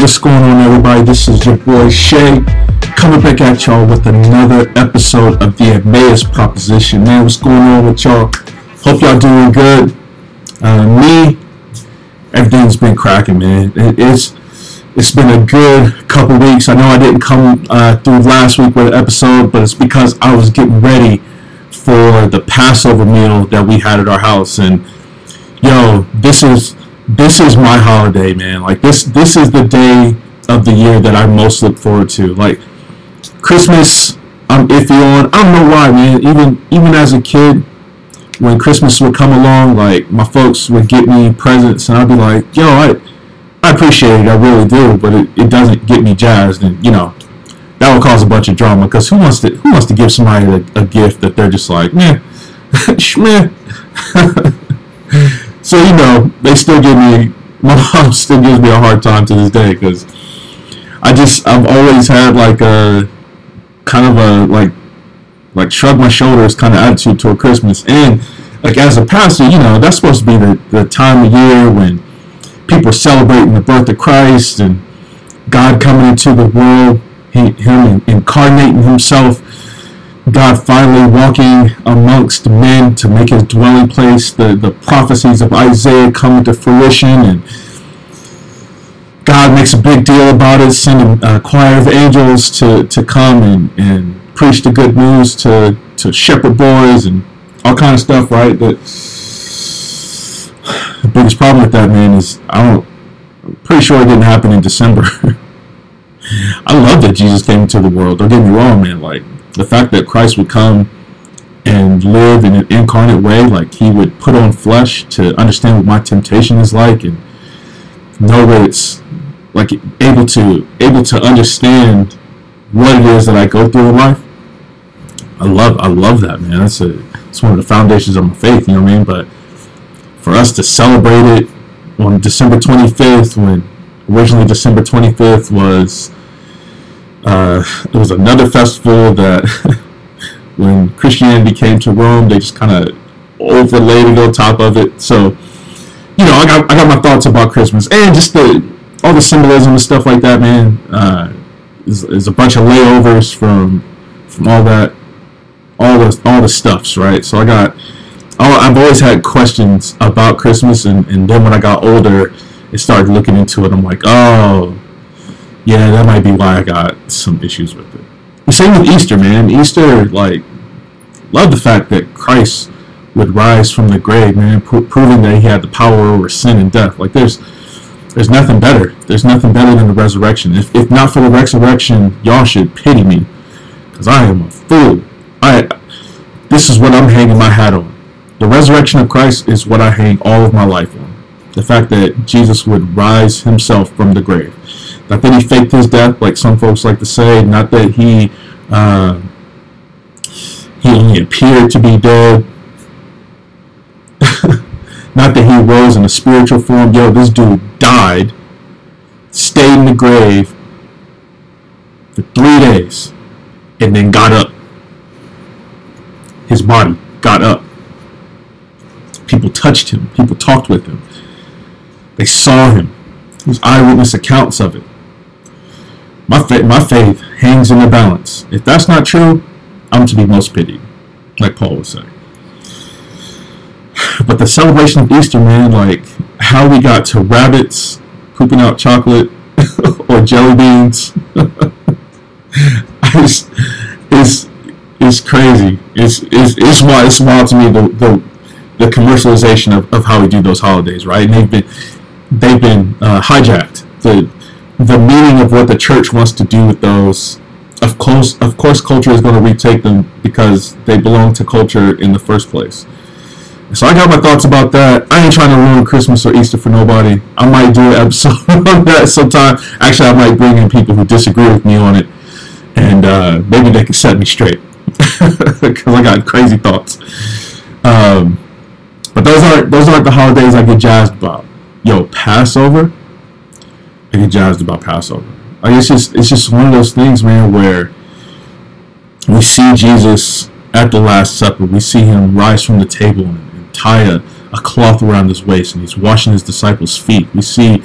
what's going on, everybody? This is your boy Shay coming back at y'all with another episode of the Emmaus Proposition. Man, what's going on with y'all? Hope y'all doing good. Uh, me, everything's been cracking, man. It, it's it's been a good couple weeks. I know I didn't come uh, through last week with an episode, but it's because I was getting ready for the Passover meal that we had at our house, and yo, this is this is my holiday, man. Like this this is the day of the year that I most look forward to. Like Christmas, I'm iffy on. I don't know why, man. Even even as a kid, when Christmas would come along, like my folks would get me presents, and I'd be like, "Yo, I I appreciate it, I really do," but it, it doesn't get me jazzed, and you know, that would cause a bunch of drama. Because who wants to who wants to give somebody a, a gift that they're just like, "Meh, schmeh." so you know, they still give me my mom still gives me a hard time to this day because I just I've always had like a kind of a like like shrug my shoulders kind of attitude toward Christmas. And like as a pastor, you know, that's supposed to be the, the time of year when people are celebrating the birth of Christ and God coming into the world, he, him incarnating himself God finally walking amongst men to make his dwelling place, the, the prophecies of Isaiah coming to fruition, and God makes a big deal about it, sending a choir of angels to, to come and, and preach the good news to, to shepherd boys and all kind of stuff, right? But the biggest problem with that, man, is I don't, I'm pretty sure it didn't happen in December. I love that Jesus came into the world. Don't get me wrong, man. Like, the fact that Christ would come and live in an incarnate way, like he would put on flesh to understand what my temptation is like and know that it's like able to able to understand what it is that I go through in life. I love I love that man. That's a it's one of the foundations of my faith, you know what I mean? But for us to celebrate it on December 25th when originally December 25th was uh, it was another festival that when Christianity came to Rome, they just kind of overlaid it on top of it. So, you know, I got I got my thoughts about Christmas and just the all the symbolism and stuff like that. Man, uh, is, is a bunch of layovers from from all that, all the all the stuffs, right? So I got. I've always had questions about Christmas, and, and then when I got older, I started looking into it. I'm like, oh, yeah, that might be why I got some issues with it. The same with Easter, man. Easter, like, love the fact that Christ would rise from the grave, man, pro- proving that he had the power over sin and death. Like, there's there's nothing better. There's nothing better than the resurrection. If, if not for the resurrection, y'all should pity me, because I am a fool. I this is what I'm hanging my hat on. The resurrection of Christ is what I hang all of my life on. The fact that Jesus would rise himself from the grave. Not that he faked his death, like some folks like to say. Not that he uh, he only appeared to be dead. Not that he rose in a spiritual form. Yo, this dude died, stayed in the grave for three days, and then got up. His body got up. People touched him. People talked with him. They saw him. There's eyewitness accounts of it. My, fa- my faith hangs in the balance. If that's not true, I'm to be most pitied, like Paul would say. But the celebration of Easter, man, like how we got to rabbits pooping out chocolate or jelly beans, it's, it's, it's crazy. It's, it's, wild, it's wild to me the, the, the commercialization of, of how we do those holidays, right? And they've been, they've been uh, hijacked. The, the meaning of what the church wants to do with those. Of course, of course, culture is going to retake them because they belong to culture in the first place. So I got my thoughts about that. I ain't trying to ruin Christmas or Easter for nobody. I might do an episode on that sometime. Actually, I might bring in people who disagree with me on it, and uh, maybe they can set me straight because I got crazy thoughts. Um, but those aren't those aren't the holidays I get jazzed about. Yo, Passover I get jazzed about Passover. Like it's just it's just one of those things, man, where we see Jesus at the Last Supper. We see him rise from the table and, and tie a, a cloth around his waist, and he's washing his disciples' feet. We see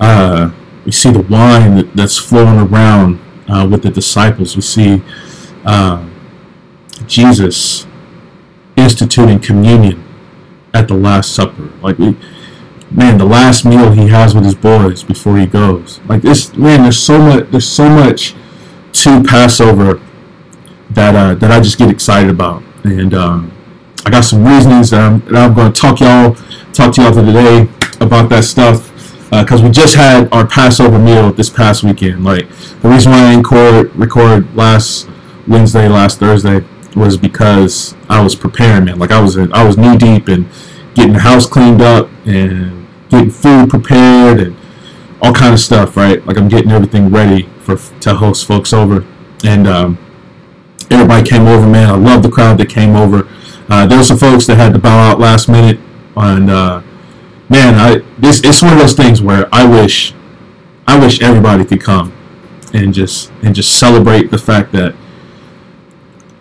uh, we see the wine that, that's flowing around uh, with the disciples. We see uh, Jesus instituting communion at the Last Supper. Like, we, man, the last meal he has with his boys before he goes. Like this, man. There's so much. There's so much to Passover that uh, that I just get excited about, and um, I got some reasonings that I'm, that I'm going to talk y'all talk to y'all for today about that stuff because uh, we just had our Passover meal this past weekend. Like the reason why I didn't record, record last Wednesday, last Thursday was because I was preparing, man. Like I was in, I was knee deep in getting the house cleaned up and getting food prepared and all kind of stuff, right? Like I'm getting everything ready for to host folks over, and um, everybody came over, man. I love the crowd that came over. Uh, there were some folks that had to bow out last minute, and uh, man, I this it's one of those things where I wish, I wish everybody could come, and just and just celebrate the fact that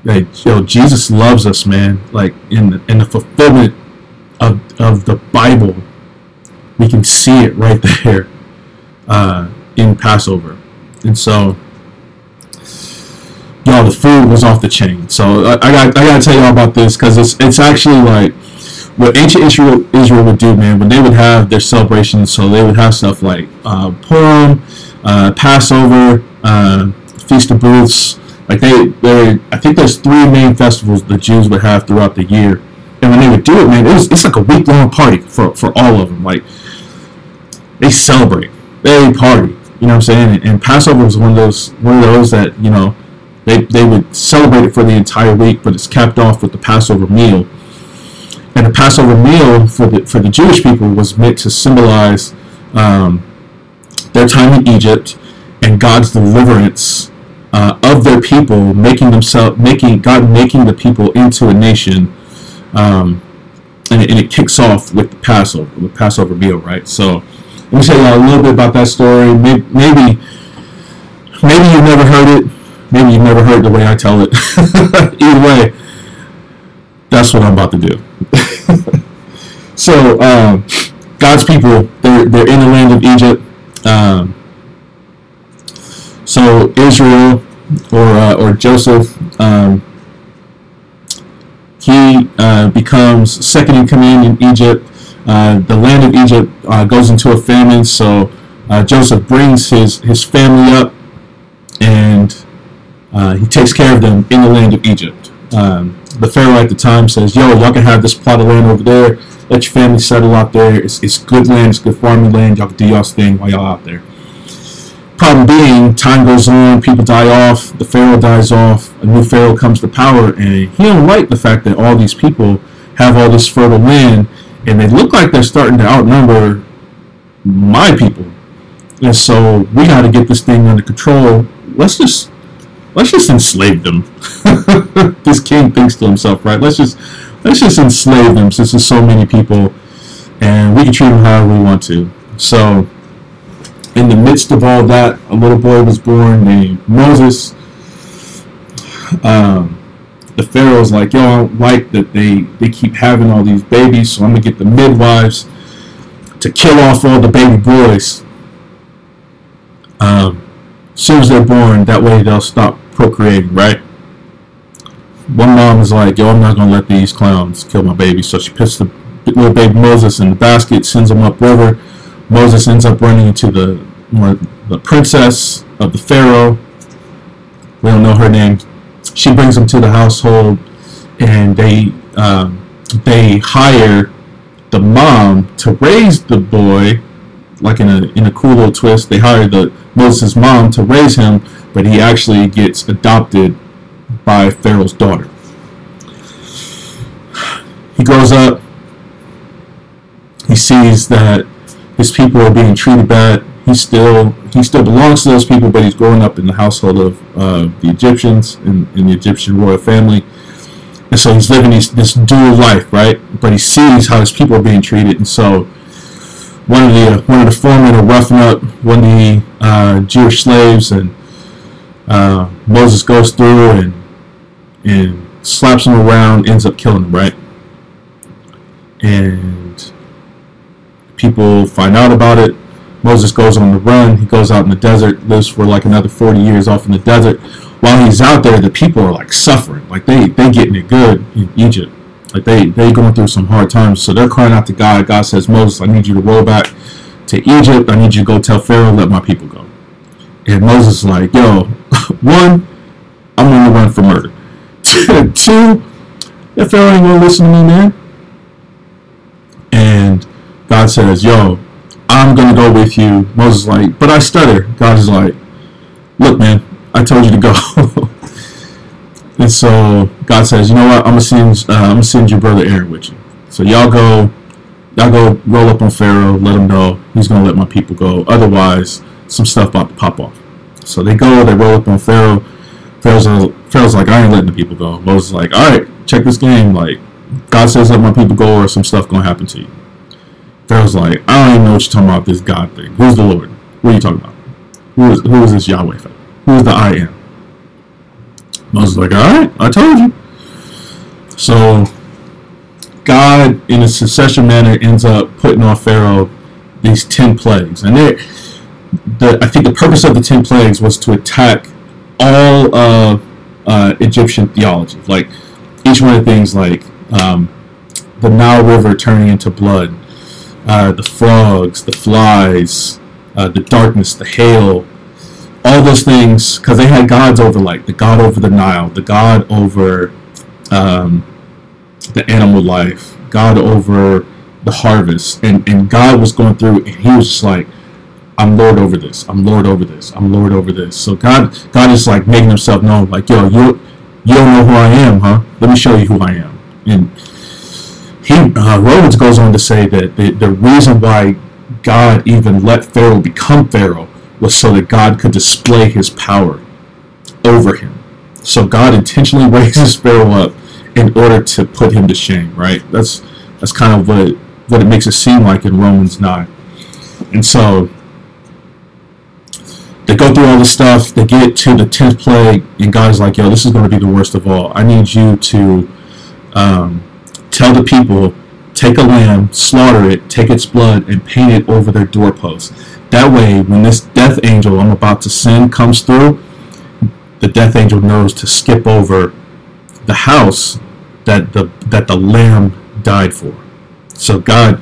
that yo Jesus loves us, man. Like in the, in the fulfillment of of the Bible, we can see it right there uh, in Passover, and so y'all the food was off the chain. So I, I got I gotta tell y'all about this because it's it's actually like what ancient Israel Israel would do, man. When they would have their celebrations, so they would have stuff like uh, Purim, uh, Passover, uh, Feast of Booths. Like they, they, I think there's three main festivals the Jews would have throughout the year, and when they would do it, man, it was it's like a week long party for for all of them. Like they celebrate, they party. You know what I'm saying? And, and Passover was one of those one of those that you know they, they would celebrate it for the entire week, but it's capped off with the Passover meal. And the Passover meal for the for the Jewish people was meant to symbolize um, their time in Egypt and God's deliverance uh, of their people, making themselves making God making the people into a nation. Um, and, it, and it kicks off with the Passover, the Passover meal, right? So let me tell you a little bit about that story. Maybe, maybe, maybe you've never heard it. Maybe you've never heard the way I tell it. Either way, that's what I'm about to do. so, um, God's people, they're, they're in the land of Egypt. Um, so Israel or uh, or Joseph, um, he uh, becomes second in command in Egypt. Uh, the land of Egypt uh, goes into a famine, so uh, Joseph brings his his family up and he takes care of them in the land of Egypt. Um, the Pharaoh at the time says, yo, y'all can have this plot of land over there. Let your family settle out there. It's, it's good land. It's good farming land. Y'all can do y'all's thing while y'all out there. Problem being, time goes on. People die off. The Pharaoh dies off. A new Pharaoh comes to power. And he don't like the fact that all these people have all this fertile land. And they look like they're starting to outnumber my people. And so we got to get this thing under control. Let's just let's just enslave them. this king thinks to himself, right? Let's just let's just enslave them since there's so many people, and we can treat them however we want to. So, in the midst of all that, a little boy was born named Moses. Um, the Pharaoh's like, yo, I don't like that they, they keep having all these babies, so I'm gonna get the midwives to kill off all the baby boys. Um, as soon as they're born, that way they'll stop procreating, right? One mom is like, yo, I'm not gonna let these clowns kill my baby, so she puts the little baby Moses in the basket, sends him upriver. Moses ends up running into the the princess of the pharaoh. We don't know her name. She brings him to the household, and they um, they hire the mom to raise the boy, like in a in a cool little twist. They hire the Moses' mom to raise him, but he actually gets adopted by Pharaoh's daughter. He grows up. He sees that his people are being treated bad. He still he still belongs to those people, but he's growing up in the household of uh, the Egyptians in, in the Egyptian royal family, and so he's living this, this dual life, right? But he sees how his people are being treated, and so one of the one of the foremen are roughing up one of the uh, Jewish slaves, and uh, Moses goes through and and slaps him around, ends up killing him, right? And people find out about it. Moses goes on the run. He goes out in the desert, lives for like another 40 years off in the desert. While he's out there, the people are like suffering. Like they they getting it good in Egypt. Like they they going through some hard times. So they're crying out to God. God says, Moses, I need you to roll back to Egypt. I need you to go tell Pharaoh, let my people go. And Moses is like, yo, one, I'm on the run for murder. Two, that Pharaoh ain't gonna listen to me, man. And God says, yo, I'm gonna go with you. Moses is like, but I stutter. God is like, look, man, I told you to go. and so God says, you know what? I'm gonna send uh, I'm gonna send your brother Aaron with you. So y'all go, y'all go roll up on Pharaoh. Let him know he's gonna let my people go. Otherwise, some stuff about to pop off. So they go, they roll up on Pharaoh. Pharaoh's, Pharaoh's like, I ain't letting the people go. Moses is like, all right, check this game. Like, God says let my people go, or some stuff gonna happen to you. Pharaoh's like, I don't even know what you're talking about. This God thing. Who's the Lord? What are you talking about? Who is who is this Yahweh? Who is the I am? Moses was like, all right, I told you. So God, in a succession manner, ends up putting on Pharaoh these ten plagues, and they the I think the purpose of the ten plagues was to attack all of uh, Egyptian theology. Like each one of the things, like um, the Nile River turning into blood, uh, the frogs, the flies, uh, the darkness, the hail, all those things, because they had gods over like the god over the Nile, the god over um, the animal life, God over the harvest, and and God was going through, and He was just like I'm Lord over this. I'm Lord over this. I'm Lord over this. So God, God is like making Himself known. Like, yo, you, you don't know who I am, huh? Let me show you who I am. And he, uh, Romans goes on to say that the, the reason why God even let Pharaoh become Pharaoh was so that God could display His power over him. So God intentionally raises Pharaoh up in order to put him to shame. Right? That's that's kind of what it, what it makes it seem like in Romans nine. And so they go through all the stuff. They get to the tenth plague, and God's like, "Yo, this is going to be the worst of all. I need you to um, tell the people, take a lamb, slaughter it, take its blood, and paint it over their doorposts. That way, when this death angel I'm about to send comes through, the death angel knows to skip over the house that the that the lamb died for. So God."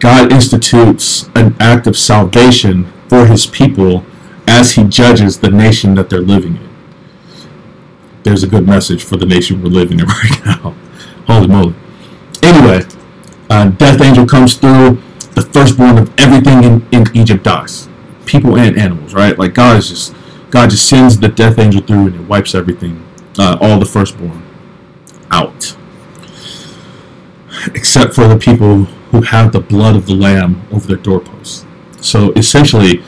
God institutes an act of salvation for his people as he judges the nation that they're living in. There's a good message for the nation we're living in right now. Holy moly. Anyway, uh, Death Angel comes through. The firstborn of everything in, in Egypt dies. People and animals, right? Like God is just God just sends the Death Angel through and it wipes everything, uh, all the firstborn, out. Except for the people who have the blood of the Lamb over their doorposts. So essentially,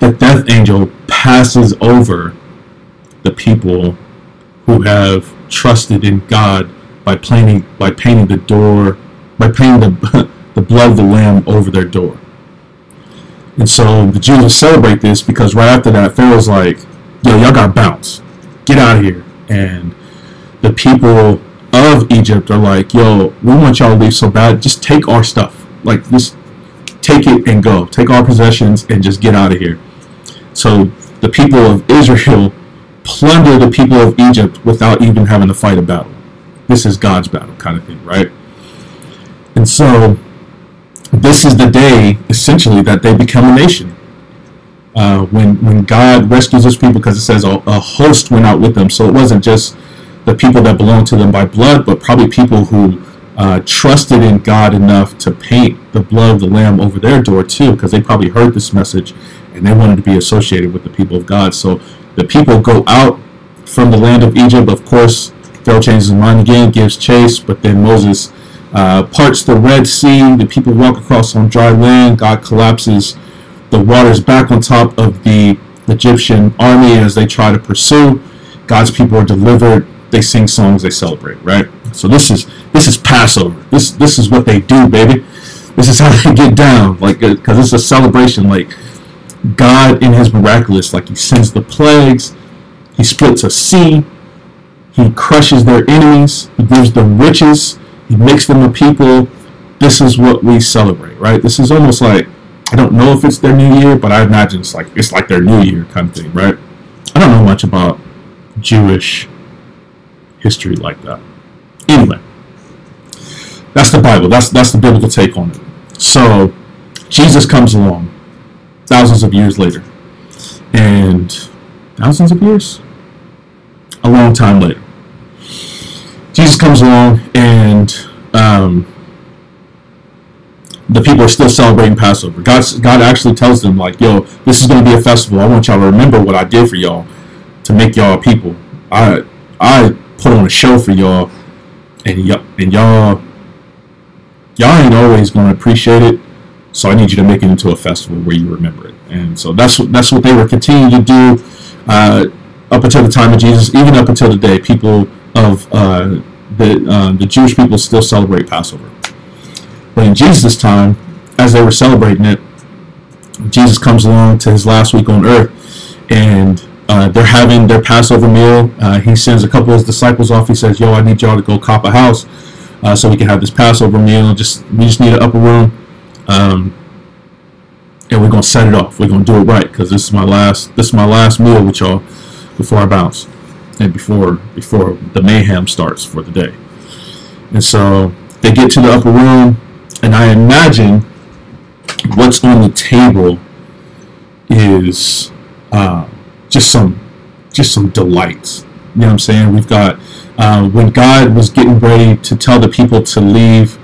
the death angel passes over the people who have trusted in God by painting by painting the door by painting the the blood of the lamb over their door. And so the Jews will celebrate this because right after that, Pharaoh's like, "Yo, y'all got bounce, get out of here." And the people of Egypt are like, "Yo, we want y'all to leave so bad. Just take our stuff. Like, just take it and go. Take our possessions and just get out of here." So the people of Israel plunder the people of Egypt without even having to fight a battle. This is God's battle, kind of thing, right? And so this is the day, essentially, that they become a nation. Uh, when when God rescues His people, because it says a, a host went out with them, so it wasn't just the people that belonged to them by blood, but probably people who uh, trusted in God enough to paint the blood of the Lamb over their door too, because they probably heard this message and they wanted to be associated with the people of God. So the people go out from the land of Egypt. Of course, Pharaoh changes his mind again, gives chase, but then Moses uh, parts the Red Sea. The people walk across on dry land. God collapses the waters back on top of the Egyptian army as they try to pursue. God's people are delivered. They sing songs. They celebrate. Right. So this is this is Passover. This this is what they do, baby. This is how they get down. Like because it's a celebration. Like God in his miraculous, like he sends the plagues, he splits a sea, he crushes their enemies, he gives them riches, he makes them a people. This is what we celebrate, right? This is almost like I don't know if it's their new year, but I imagine it's like it's like their new year kind of thing, right? I don't know much about Jewish history like that. Anyway, that's the Bible. That's that's the biblical take on it. So Jesus comes along thousands of years later, and thousands of years, a long time later, Jesus comes along and um, the people are still celebrating Passover. God, God actually tells them, like, yo, this is going to be a festival. I want y'all to remember what I did for y'all to make y'all people. I I put on a show for y'all, and y'all and y'all y'all ain't always going to appreciate it. So I need you to make it into a festival where you remember it. And so that's what that's what they were continuing to do uh, up until the time of Jesus, even up until today. People of uh, the uh, the Jewish people still celebrate Passover. But in Jesus' time, as they were celebrating it, Jesus comes along to his last week on earth, and uh, they're having their Passover meal. Uh, he sends a couple of his disciples off. He says, "Yo, I need y'all to go cop a house uh, so we can have this Passover meal. Just we just need an upper room, um, and we're gonna set it off. We're gonna do it right because this is my last this is my last meal with y'all before I bounce, and before before the mayhem starts for the day. And so they get to the upper room and I imagine what's on the table is uh, just some just some delights. You know what I'm saying? We've got uh, when God was getting ready to tell the people to leave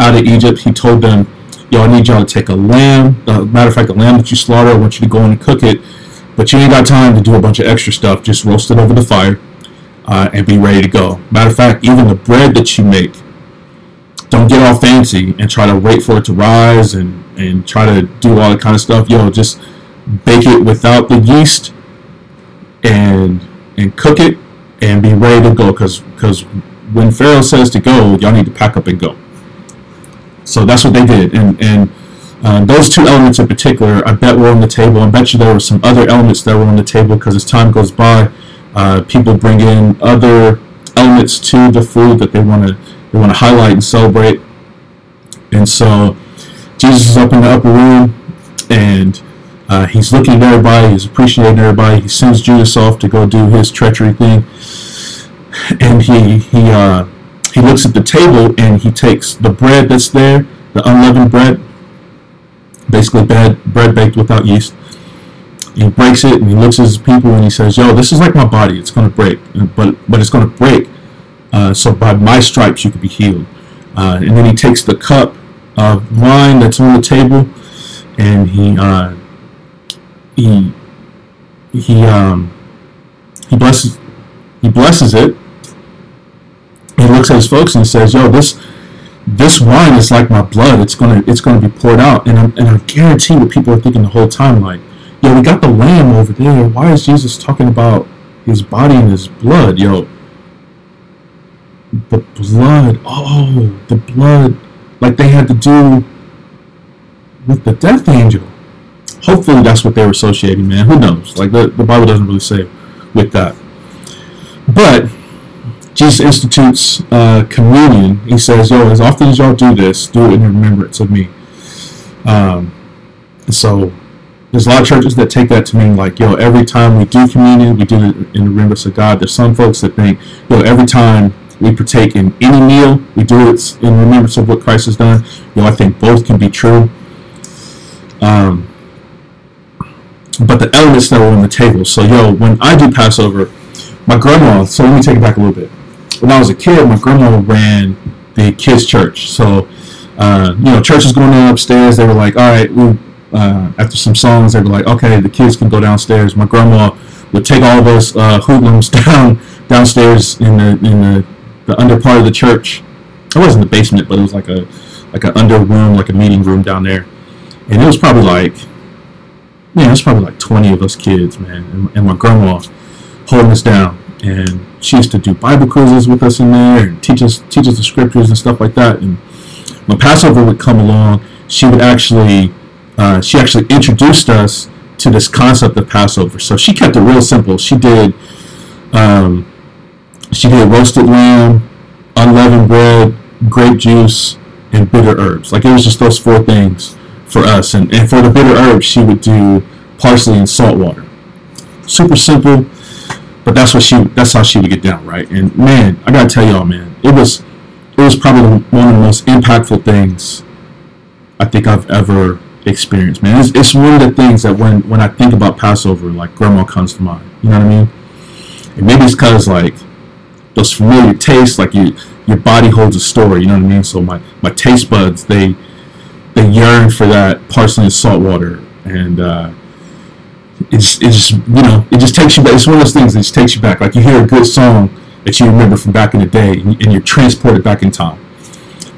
out of Egypt, He told them, "Y'all need y'all to take a lamb. Uh, matter of fact, the lamb that you slaughter, I want you to go in and cook it, but you ain't got time to do a bunch of extra stuff. Just roast it over the fire uh, and be ready to go. Matter of fact, even the bread that you make." don't get all fancy and try to wait for it to rise and, and try to do all that kind of stuff. Yo, just bake it without the yeast and and cook it and be ready to go because because when Pharaoh says to go, y'all need to pack up and go. So that's what they did, and and uh, those two elements in particular, I bet were on the table. I bet you there were some other elements that were on the table because as time goes by, uh, people bring in other elements to the food that they want to they want to highlight and celebrate. And so Jesus is up in the upper room and uh, he's looking at everybody, he's appreciating everybody. He sends Judas off to go do his treachery thing. And he he uh, he looks at the table and he takes the bread that's there, the unleavened bread, basically bread, bread baked without yeast. He breaks it and he looks at his people and he says, "Yo, this is like my body. It's going to break, but but it's going to break uh, so by my stripes you could be healed. Uh, and then he takes the cup of wine that's on the table, and he uh, he he um, he blesses he blesses it. He looks at his folks and he says, "Yo, this." This wine is like my blood. It's gonna, it's gonna be poured out, and, i and I guarantee what people are thinking the whole time, like, yo, we got the lamb over there. Why is Jesus talking about his body and his blood? Yo, the blood. Oh, the blood. Like they had to do with the death angel. Hopefully that's what they were associating, man. Who knows? Like the, the Bible doesn't really say with that. But Jesus institutes uh, communion. He says, "Yo, as often as y'all do this, do it in remembrance of me." Um, so there's a lot of churches that take that to mean like, yo, every time we do communion, we do it in remembrance of God. There's some folks that think, yo, every time we partake in any meal, we do it in remembrance of what Christ has done. Know, I think both can be true. Um, but the elements that were on the table. So, yo, when I do Passover, my grandma. So let me take it back a little bit. When I was a kid, my grandma ran the kids' church. So, uh, you know, church is going on upstairs. They were like, all right, we, uh, after some songs, they were like, okay, the kids can go downstairs. My grandma would take all of us uh, hoodlums down downstairs in the in the the under part of the church. It wasn't the basement, but it was like a like an under room, like a meeting room down there. And it was probably like, man, it was probably like 20 of us kids, man. And, and my grandma holding us down. And she used to do Bible quizzes with us in there and teach us teach us the scriptures and stuff like that. And when Passover would come along, she would actually uh, she actually introduced us to this concept of Passover. So she kept it real simple. She did um, she did roasted lamb, unleavened bread, grape juice, and bitter herbs. Like it was just those four things for us. And, and for the bitter herbs, she would do parsley and salt water. Super simple, but that's what she that's how she would get down, right? And man, I gotta tell y'all, man, it was it was probably one of the most impactful things I think I've ever experienced, man. It's, it's one of the things that when when I think about Passover, like grandma comes to mind. You know what I mean? And maybe it's because like those familiar tastes, like you your body holds a story. You know what I mean? So my my taste buds they they yearn for that parsley and salt water, and uh, it's it's you know it just takes you back. It's one of those things that just takes you back. Like you hear a good song that you remember from back in the day, and, you're transported back in time.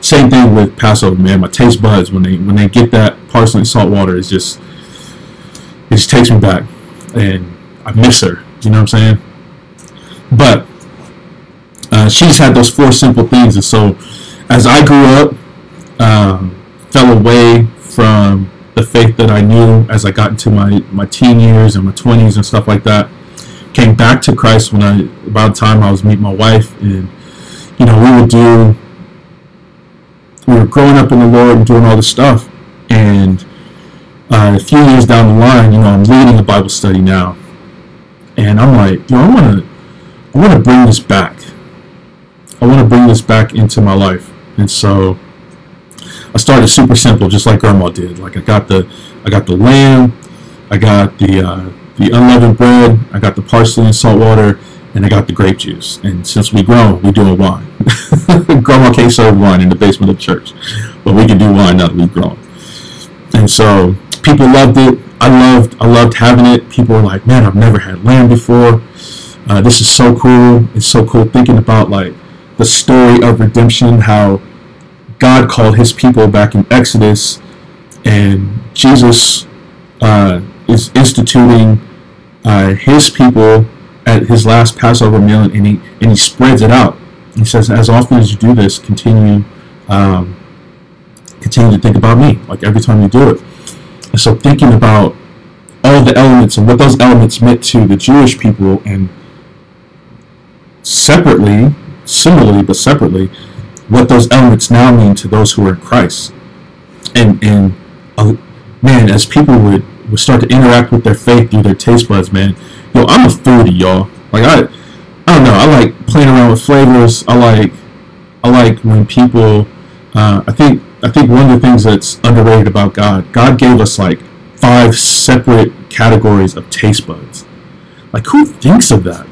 Same thing with Passover, man. My taste buds when they when they get that parsley and salt water, it's just it just takes me back, and I miss her. You know what I'm saying? But uh, she just had those four simple things, and so as I grew up, um, fell away from the faith that I knew as I got into my, my teen years and my 20s and stuff like that. Came back to Christ when I, about the time I was meeting my wife, and, you know, we would do, we were growing up in the Lord and doing all this stuff. And uh, a few years down the line, you know, I'm leading a Bible study now. And I'm like, you know, I want to, I want to bring this back. I want to bring this back into my life. And so I started super simple, just like Grandma did. Like I got the I got the lamb, I got the uh, the unleavened bread, I got the parsley and salt water, and I got the grape juice. And since we grown, we do a wine. Grandma can't serve wine in the basement of the church, but we can do wine now that we've grown. And so people loved it. I loved I loved having it. People were like, "Man, I've never had lamb before. Uh, this is so cool. It's so cool thinking about like the story of redemption, how." God called his people back in Exodus, and Jesus uh, is instituting uh, his people at his last Passover meal, and he and he spreads it out. He says, as often as you do this, continue um, continue to think about me, like every time you do it. And so, thinking about all the elements and what those elements meant to the Jewish people, and separately, similarly but separately, what those elements now mean to those who are in Christ. And and uh, man, as people would, would start to interact with their faith through their taste buds, man. Yo, I'm a foodie, y'all. Like I, I don't know. I like playing around with flavors. I like, I like when people. Uh, I think I think one of the things that's underrated about God, God gave us like five separate categories of taste buds. Like who thinks of that?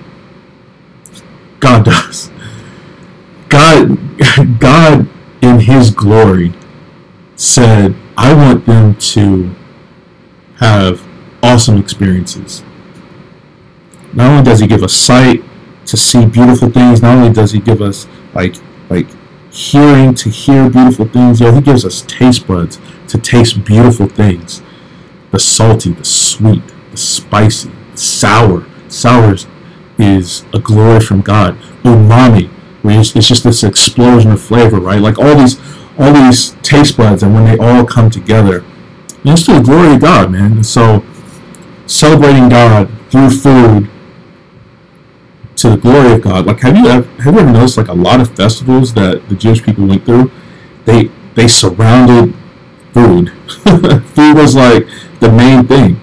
God does. God, God in His glory said, I want them to have awesome experiences. Not only does He give us sight to see beautiful things, not only does He give us like like hearing to hear beautiful things, yo, He gives us taste buds to taste beautiful things. The salty, the sweet, the spicy, the sour. Sour is a glory from God. Umami it's, it's just this explosion of flavor, right? Like all these all these taste buds, and when they all come together, it's to the glory of God, man. And so celebrating God through food to the glory of God. Like, have you ever, have you ever noticed like a lot of festivals that the Jewish people went through? They they surrounded food. food was like the main thing.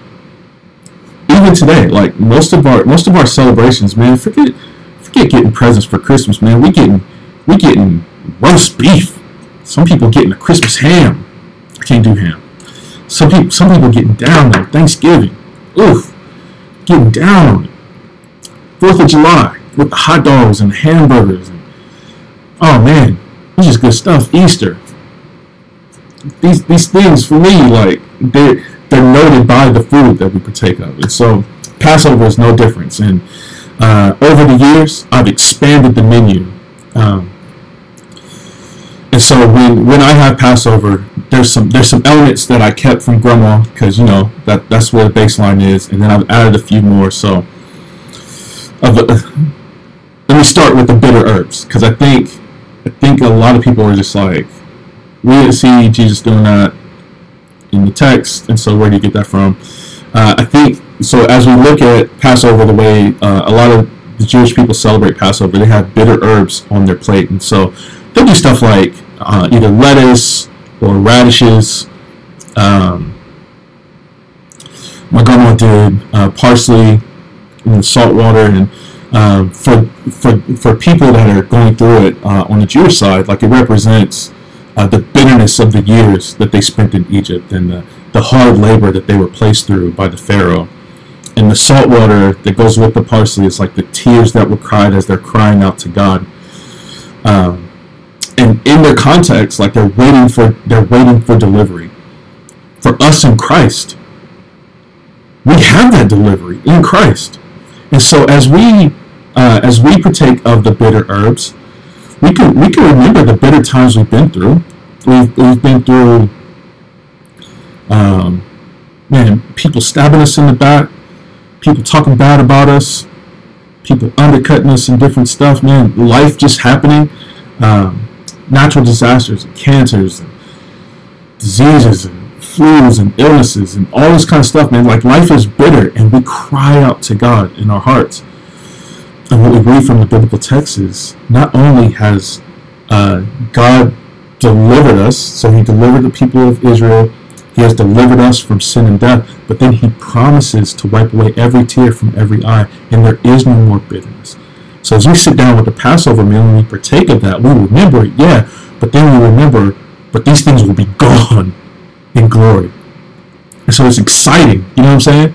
Even today, like most of our most of our celebrations, man, forget forget getting presents for Christmas, man. We getting we getting roast beef. Some people getting a Christmas ham. I can't do ham. Some people some people getting down on Thanksgiving. Oof, getting down on it. Fourth of July with the hot dogs and the hamburgers. And, oh man, this is good stuff. Easter. These these things for me, like they're they're noted by the food that we partake of, and so Passover is no difference. And uh, over the years, I've expanded the menu. Um, and so when, when I have Passover, there's some there's some elements that I kept from Grandma because you know that that's where the baseline is, and then I've added a few more. So, let me start with the bitter herbs because I think I think a lot of people are just like we didn't see Jesus doing that in the text, and so where do you get that from? Uh, I think so as we look at Passover, the way uh, a lot of the Jewish people celebrate Passover, they have bitter herbs on their plate, and so they'll do stuff like uh, either lettuce or radishes. Um, my grandma did uh, parsley and salt water, and um, for for for people that are going through it uh, on the Jewish side, like it represents uh, the bitterness of the years that they spent in Egypt and the, the hard labor that they were placed through by the Pharaoh. And the salt water that goes with the parsley is like the tears that were cried as they're crying out to God. Um, and in their context, like they're waiting for they're waiting for delivery. For us in Christ, we have that delivery in Christ. And so as we uh, as we partake of the bitter herbs, we can we can remember the bitter times we've been through. We've we've been through um, man, people stabbing us in the back, people talking bad about us, people undercutting us and different stuff, man, life just happening, um, natural disasters and cancers and diseases and flus and illnesses and all this kind of stuff, man. Like life is bitter, and we cry out to God in our hearts. And what we read from the biblical text is not only has uh, God delivered us, so He delivered the people of Israel, He has delivered us from sin and death, but then He promises to wipe away every tear from every eye, and there is no more bitterness. So as we sit down with the Passover meal and we partake of that, we remember it, yeah, but then we remember, but these things will be gone in glory. And so it's exciting. You know what I'm saying?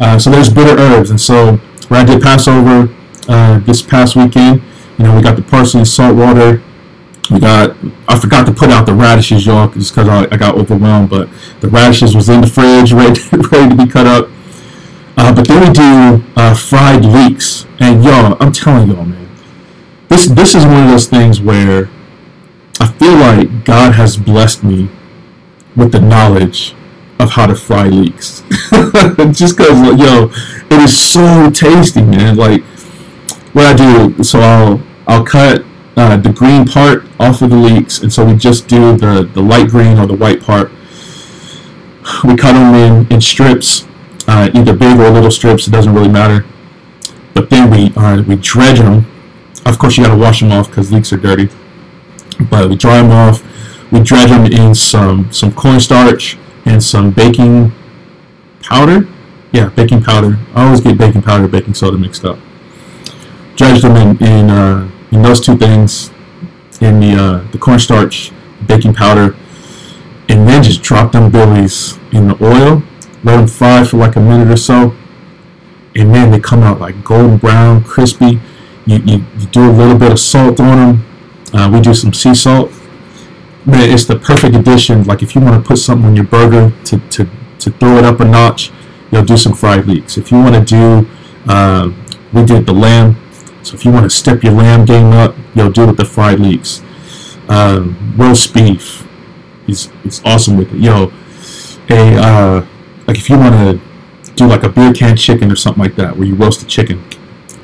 Uh, so there's bitter herbs. And so when I did Passover uh, this past weekend, you know, we got the parsley, and salt water. We got, I forgot to put out the radishes, y'all, just because I, I, got overwhelmed. But the radishes was in the fridge, ready, ready to be cut up. Uh, but then we do uh, fried leeks. And y'all, I'm telling y'all, man, this, this is one of those things where I feel like God has blessed me with the knowledge of how to fry leeks. Just because, yo, it is so tasty, man. Like, what I do, so I'll I'll cut uh, the green part off of the leeks, and so we just do the, the light green or the white part. We cut them in, in strips, uh, either big or little strips, it doesn't really matter. But then we uh, we dredge them. Of course, you got to wash them off because leeks are dirty. But we dry them off we dredge them in some some cornstarch and some baking powder. Yeah, baking powder. I always get baking powder baking soda mixed up. Dredge them in in, uh, in those two things, in the uh, the cornstarch, baking powder, and then just drop them billies in the oil. Let them fry for like a minute or so, and then they come out like golden brown, crispy. You, you, you do a little bit of salt on them. Uh, we do some sea salt man, it's the perfect addition. Like if you want to put something on your burger to, to, to throw it up a notch, you'll do some fried leeks. If you want to do, uh, we did the lamb. So if you want to step your lamb game up, you'll do it with the fried leeks. Um, roast beef is is awesome with it. Yo, a uh, like if you want to do like a beer can chicken or something like that, where you roast the chicken,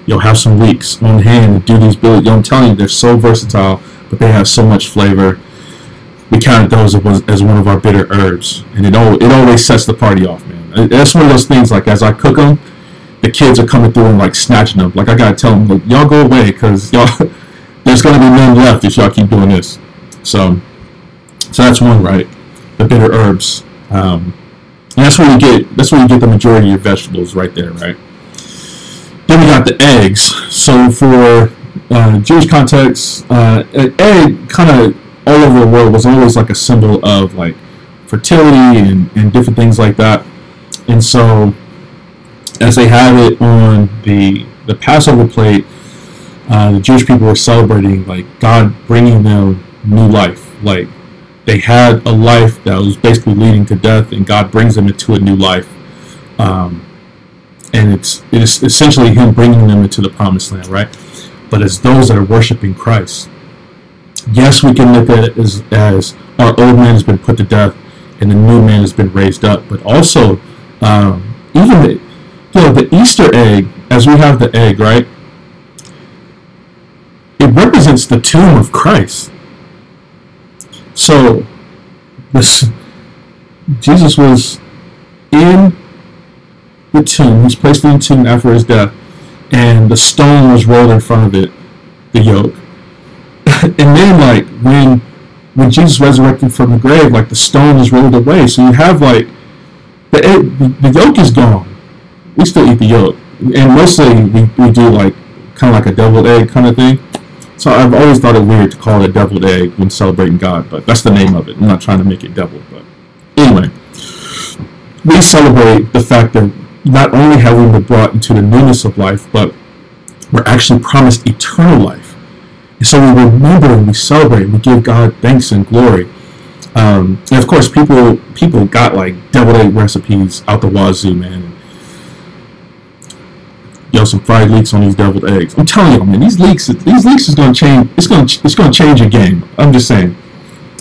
you'll have some leeks on hand and do these bills. Yo, I'm telling you, they're so versatile, but they have so much flavor we count those as one of our bitter herbs, and it all it always sets the party off, man. That's one of those things. Like as I cook them, the kids are coming through and like snatching them. Like I gotta tell them, like, y'all go away, cause y'all there's gonna be none left if y'all keep doing this. So, so that's one, right? The bitter herbs. Um, and that's where you get that's where you get the majority of your vegetables right there, right? Then we got the eggs. So for uh, Jewish context, uh, egg kind of all over the world was always like a symbol of like fertility and, and different things like that. And so, as they have it on the the Passover plate, uh, the Jewish people were celebrating like God bringing them new life. Like they had a life that was basically leading to death, and God brings them into a new life. Um, and it's it is essentially Him bringing them into the promised land, right? But as those that are worshiping Christ, yes, we can look at it as, as our old man has been put to death and the new man has been raised up, but also um, even the, know, the Easter egg, as we have the egg, right? It represents the tomb of Christ. So, this Jesus was in the tomb. He was placed in the tomb after his death, and the stone was rolled in front of it, the yolk. and then like when when Jesus resurrected from the grave, like the stone is rolled away. So you have like the the, yolk is gone. We still eat the yolk, and mostly we, we do like kind of like a deviled egg kind of thing. So I've always thought it weird to call it a deviled egg when celebrating God, but that's the name of it. I'm not trying to make it devil, but anyway, we celebrate the fact that not only have we been brought into the newness of life, but we're actually promised eternal life. And so we remember and we celebrate and we give God thanks and glory. Um, and of course, people people got like deviled egg recipes out the wazoo, man. Yo, some fried leeks on these deviled eggs. I'm telling you, man, these leeks these leeks is gonna change. It's gonna it's gonna change a game. I'm just saying.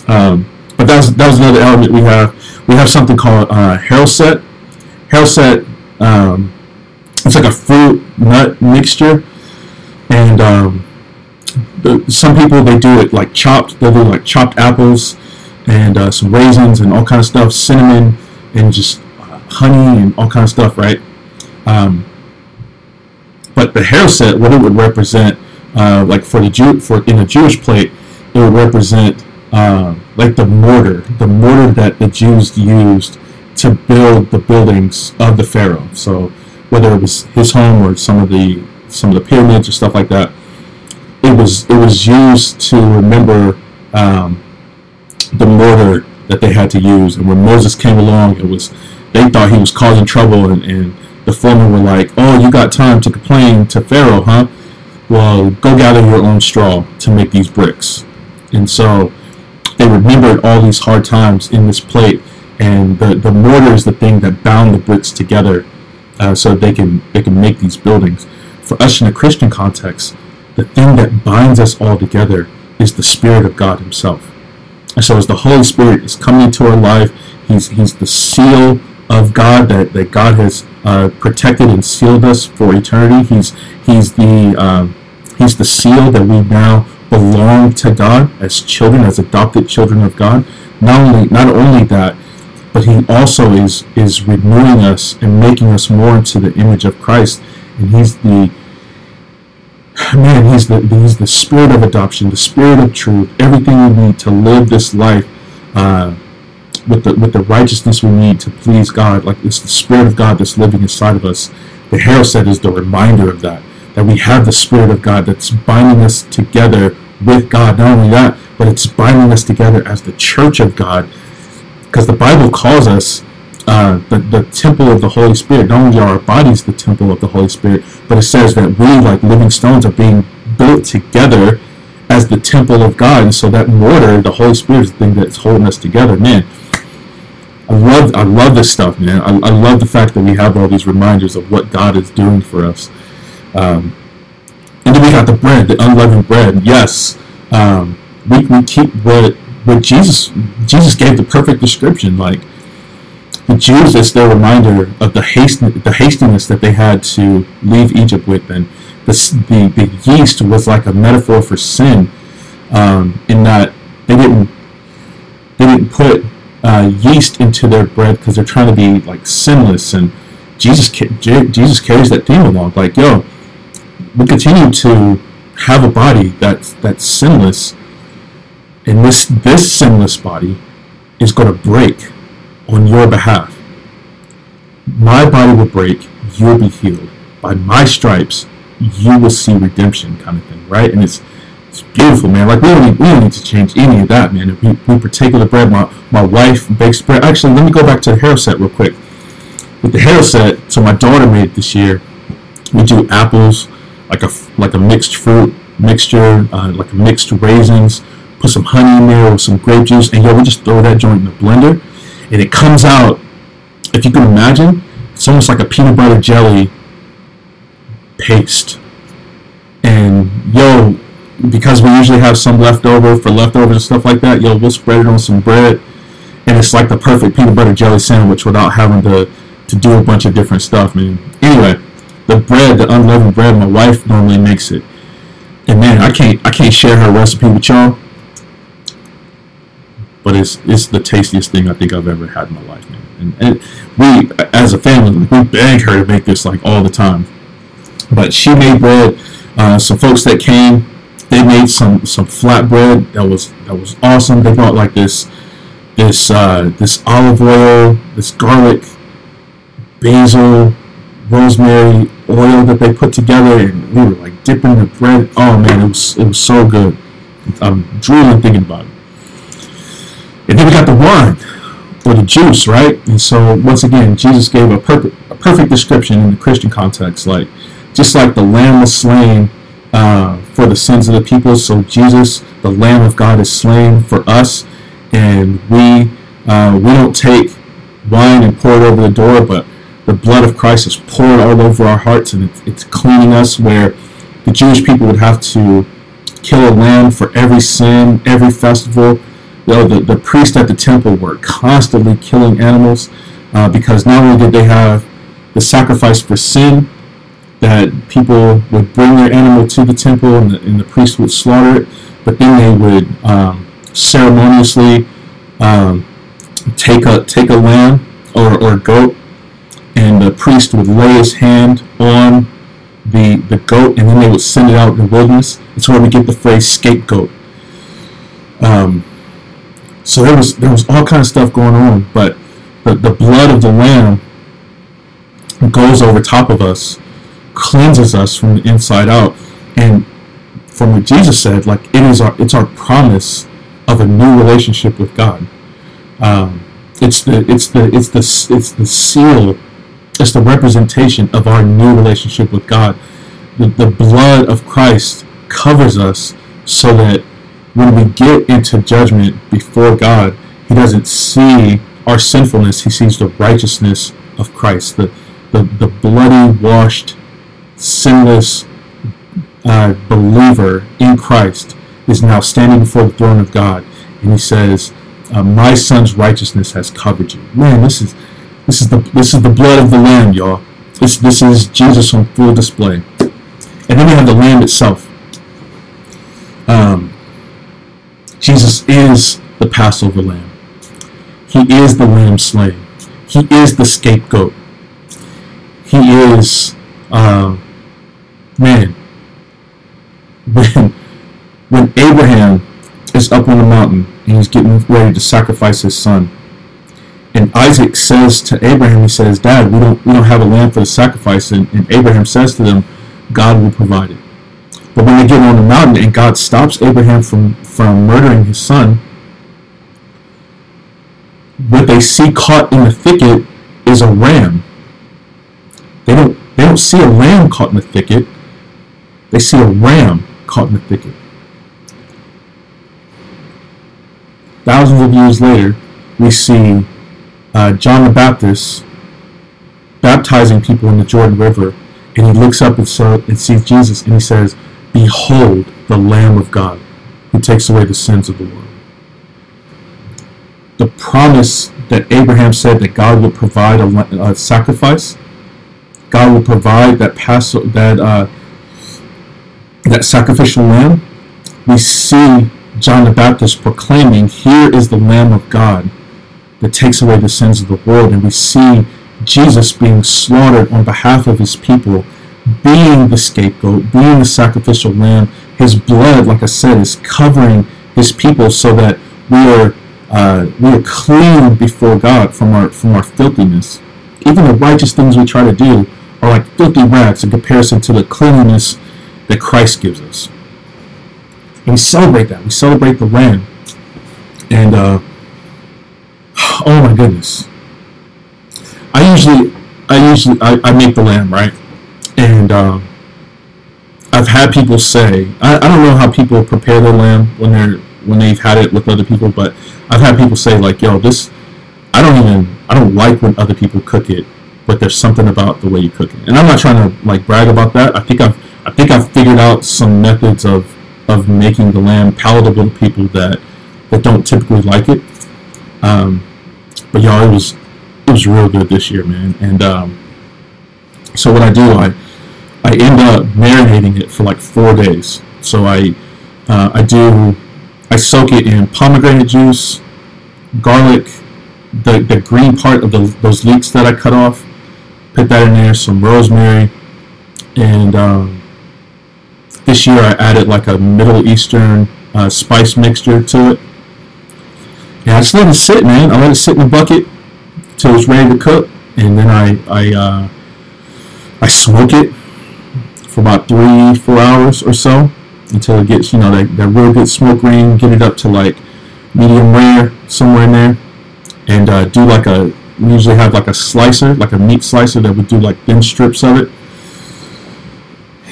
Um, but that was that was another element we have. We have something called uh, Haroset. Haroset. Um, it's like a fruit nut mixture, and um, the, some people they do it like chopped. They'll do like chopped apples and uh, some raisins and all kind of stuff, cinnamon and just honey and all kind of stuff, right? Um, but the Haroset, what it would represent, uh, like for the Jew, for in a Jewish plate, it would represent uh, like the mortar, the mortar that the Jews used to build the buildings of the Pharaoh. So whether it was his home or some of the some of the pyramids or stuff like that, it was it was used to remember um, the mortar that they had to use. And when Moses came along, it was they thought he was causing trouble, and, and the foremen were like, "Oh, you got time to complain to Pharaoh, huh? Well, go gather your own straw to make these bricks." And so they remembered all these hard times in this plate, and the the mortar is the thing that bound the bricks together, uh, so they can they can make these buildings. For us in a Christian context, the thing that binds us all together is the Spirit of God Himself. And so as the Holy Spirit is coming into our life, He's He's the seal of God that, that God has uh, protected and sealed us for eternity. He's He's the uh, He's the seal that we now belong to God as children, as adopted children of God. Not only not only that, but He also is is renewing us and making us more into the image of Christ. And He's the man, he's the he's the spirit of adoption, the spirit of truth, everything we need to live this life uh, with the with the righteousness we need to please God. Like it's the spirit of God that's living inside of us. The Haroset is the reminder of that. That we have the spirit of God that's binding us together with God. Not only that, but it's binding us together as the church of God. Because the Bible calls us uh, the, the temple of the Holy Spirit. Not only are our bodies the temple of the Holy Spirit, but it says that we, like living stones, are being built together as the temple of God. And so that mortar, the Holy Spirit, is the thing that's holding us together. Man, I love I love this stuff, man. I, I love the fact that we have all these reminders of what God is doing for us. Um, and then we got the bread, the unleavened bread. Yes, um, we, we keep what what Jesus Jesus gave the perfect description. Like the Jews, it's their reminder of the haste, the hastiness that they had to leave Egypt with, and the the, the yeast was like a metaphor for sin, um, in that they didn't they didn't put uh, yeast into their bread because they're trying to be like sinless, and Jesus Jesus carries that theme along, like yo, we continue to have a body that's that's sinless, and this this sinless body is going to break on your behalf. My body will break, you'll be healed. By my stripes, you will see redemption, kind of thing, right? And it's it's beautiful, man. Like we don't need, we don't need to change any of that, man. If we, we the bread, my my wife bakes bread. Actually, let me go back to the Haroset real quick. With the Haroset, so my daughter made this year. We do apples, like a like a mixed fruit mixture, uh, like a mixed raisins. Put some honey in there with some grape juice, and yo, we just throw that joint in the blender and it comes out. If you can imagine, it's almost like a peanut butter jelly paste. And yo, because we usually have some leftover for leftovers and stuff like that, yo, we'll spread it on some bread, and it's like the perfect peanut butter jelly sandwich without having to to do a bunch of different stuff, man. Anyway, the bread, the unleavened bread, my wife normally makes it, and man, I can't I can't share her recipe with y'all but it's it's the tastiest thing I think I've ever had in my life, man. And, and we, as a family, we beg her to make this like all the time. But she made bread. Uh, some folks that came they made some some flatbread that was that was awesome. They brought like this this uh, this olive oil, this garlic, basil, rosemary oil that they put together, and we were like dipping the bread. Oh man, it was it was so good. I'm drooling thinking about it. And then we got the wine or the juice, right? And so once again, Jesus gave a perfect a perfect description in the Christian context, like just like the lamb was slain uh, for the sins of the people, so Jesus, the Lamb of God, is slain for us, and we uh, we don't take wine and pour it over the door, but the blood of Christ is poured all over our hearts, and it's, it's cleaning us. Where the Jewish people would have to kill a lamb for every sin, every festival. You know, the, the priests at the temple were constantly killing animals uh, because not only did they have the sacrifice for sin, that people would bring their animal to the temple and the, and the priest would slaughter it, but then they would um, ceremoniously um, take a take a lamb or, or a goat, and the priest would lay his hand on the the goat, and then they would send it out in the wilderness. It's where we get the phrase scapegoat. Um, so there was there was all kind of stuff going on, but the, the blood of the lamb goes over top of us cleanses us from the inside out. And from what Jesus said, like it is our it's our promise of a new relationship with God. Um, it's the it's the it's the it's the seal. It's the representation of our new relationship with God. The, the blood of Christ covers us so that when we get into judgment before God, He doesn't see our sinfulness. He sees the righteousness of Christ, the the, the bloody washed sinless uh, believer in Christ is now standing before the throne of God, and he says, uh, "My son's righteousness has covered you." Man, this is this is the this is the blood of the Lamb, y'all. This this is Jesus on full display, and then we have the Lamb itself. Um, Jesus is the Passover Lamb. He is the Lamb slain. He is the scapegoat. He is. Uh, man, when when Abraham is up on the mountain and he's getting ready to sacrifice his son, and Isaac says to Abraham, he says, "Dad, we don't we don't have a lamb for the sacrifice," and, and Abraham says to them, "God will provide it." But when they get on the mountain and God stops Abraham from from murdering his son, what they see caught in the thicket is a ram. They don't they don't see a lamb caught in the thicket they see a ram caught in the thicket. Thousands of years later, we see uh, John the Baptist baptizing people in the Jordan River, and he looks up and, and sees Jesus, and he says, Behold the Lamb of God who takes away the sins of the world. The promise that Abraham said that God would provide a, a sacrifice, God will provide that pass that uh, that sacrificial lamb, we see John the Baptist proclaiming, Here is the Lamb of God that takes away the sins of the world. And we see Jesus being slaughtered on behalf of his people, being the scapegoat, being the sacrificial lamb. His blood, like I said, is covering his people so that we are uh, we are clean before God from our from our filthiness. Even the righteous things we try to do are like filthy rags in comparison to the cleanliness that Christ gives us. And we celebrate that. We celebrate the Lamb. And, uh, oh my goodness. I usually, I usually, I, I make the lamb, right? And, uh, I've had people say, I, I don't know how people prepare their lamb when they're, when they've had it with other people, but I've had people say like, yo, this, I don't even, I don't like when other people cook it, but there's something about the way you cook it. And I'm not trying to like brag about that. I think I've I think I've figured out some methods of of making the lamb palatable to people that that don't typically like it. Um, but y'all, it was it was real good this year, man. And um, so what I do, I I end up marinating it for like four days. So I uh, I do I soak it in pomegranate juice, garlic, the the green part of the, those leeks that I cut off. Put that in there, some rosemary, and um, this year I added like a Middle Eastern uh, spice mixture to it. Yeah, I just let it sit, man. I let it sit in the bucket till it's ready to cook, and then I I uh, I smoke it for about three four hours or so until it gets you know that, that real good smoke ring. Get it up to like medium rare somewhere in there, and uh, do like a we usually have like a slicer, like a meat slicer that would do like thin strips of it,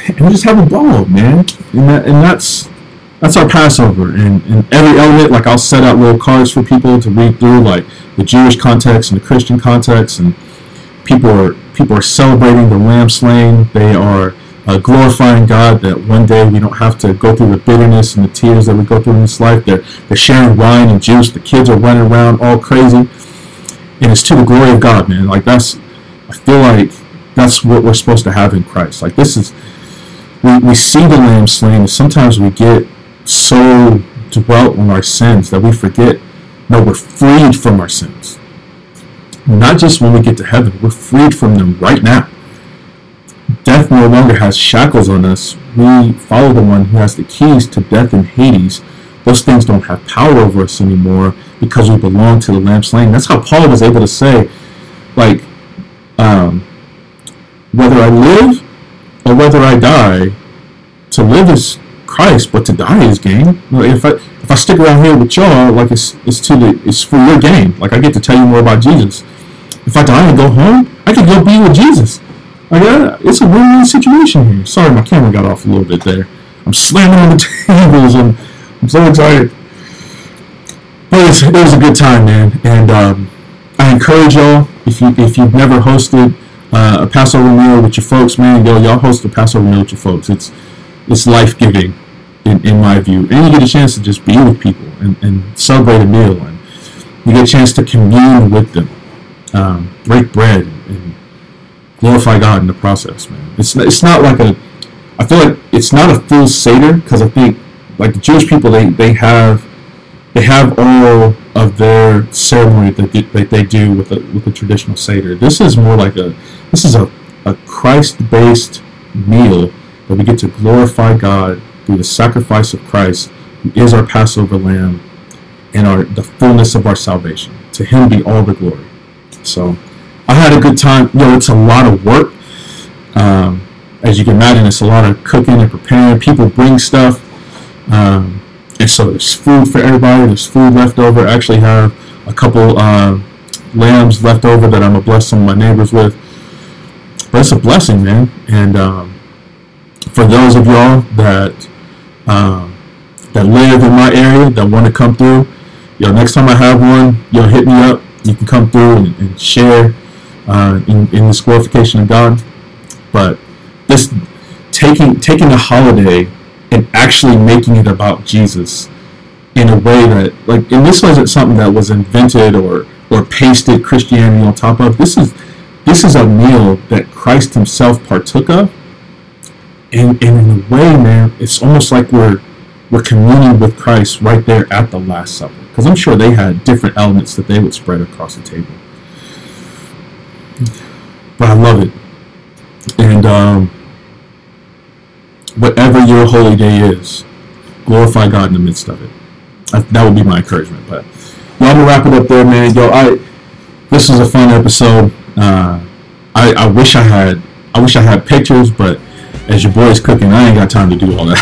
and just have a ball, man. And that and that's that's our Passover. And, and every element, like I'll set out little cards for people to read through, like the Jewish context and the Christian context, and people are people are celebrating the Lamb slain. They are uh, glorifying God that one day we don't have to go through the bitterness and the tears that we go through in this life. They're, they're sharing wine and juice. The kids are running around all crazy. And it's to the glory of God, man. Like that's, I feel like that's what we're supposed to have in Christ. Like this is, we, we see the lamb slain and sometimes we get so dwelt on our sins that we forget that we're freed from our sins. Not just when we get to heaven we're freed from them right now. Death no longer has shackles on us. We follow the one who has the keys to death and hades. Those things don't have power over us anymore because we belong to the lamb slain. That's how paul was able to say like um, whether i live or whether i die to live is Christ, but to die is gain. If I if I stick around here with y'all, like it's it's to the it's for your gain. Like I get to tell you more about Jesus. If I die and go home, I can go be with Jesus. Like uh, it's a win-win situation here. Sorry, my camera got off a little bit there. I'm slamming on the tables. and I'm so excited. But it was, it was a good time, man. And um, I encourage y'all if you if you've never hosted uh, a Passover meal with your folks, man, yo, y'all host a Passover meal with your folks. It's it's life giving in, in my view. And you get a chance to just be with people and, and celebrate a meal, and you get a chance to commune with them, um, break bread, and glorify God in the process, man. It's it's not like a, I feel like it's not a full seder because I think like the Jewish people they they have they have all of their ceremony that they, that they do with the with the traditional seder. This is more like a this is a, a Christ based meal that we get to glorify God through the sacrifice of Christ, who is our Passover lamb and our the fullness of our salvation. To him be all the glory. So I had a good time. You know, it's a lot of work. Um, as you can imagine, it's a lot of cooking and preparing. People bring stuff. Um, and so there's food for everybody. There's food left over. I actually have a couple uh, lambs left over that I'm to bless some of my neighbors with. But it's a blessing, man. And um, for those of y'all that um, that live in my area that want to come through, yo, next time I have one, yo, hit me up. You can come through and, and share uh, in, in this glorification of God. But this taking taking a holiday and actually making it about Jesus in a way that like and this wasn't something that was invented or or pasted Christianity on top of. This is this is a meal that Christ himself partook of and, and in a way, man, it's almost like we're we're communing with Christ right there at the Last Supper. Because I'm sure they had different elements that they would spread across the table. But I love it. And um, whatever your holy day is, glorify God in the midst of it. That would be my encouragement. But well, I'm gonna wrap it up there, man. Yo, I this was a fun episode. Uh, I, I wish I had I wish I had pictures, but as your boy's cooking, I ain't got time to do all that.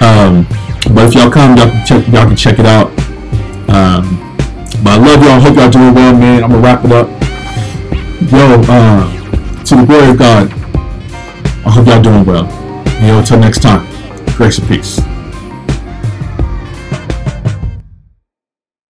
um, but if y'all come, y'all can check, y'all can check it out. Um, but I love y'all. Hope y'all doing well, man. I'm gonna wrap it up. Yo, uh, to the glory of God. I hope y'all doing well. Yo, until next time. Grace and peace.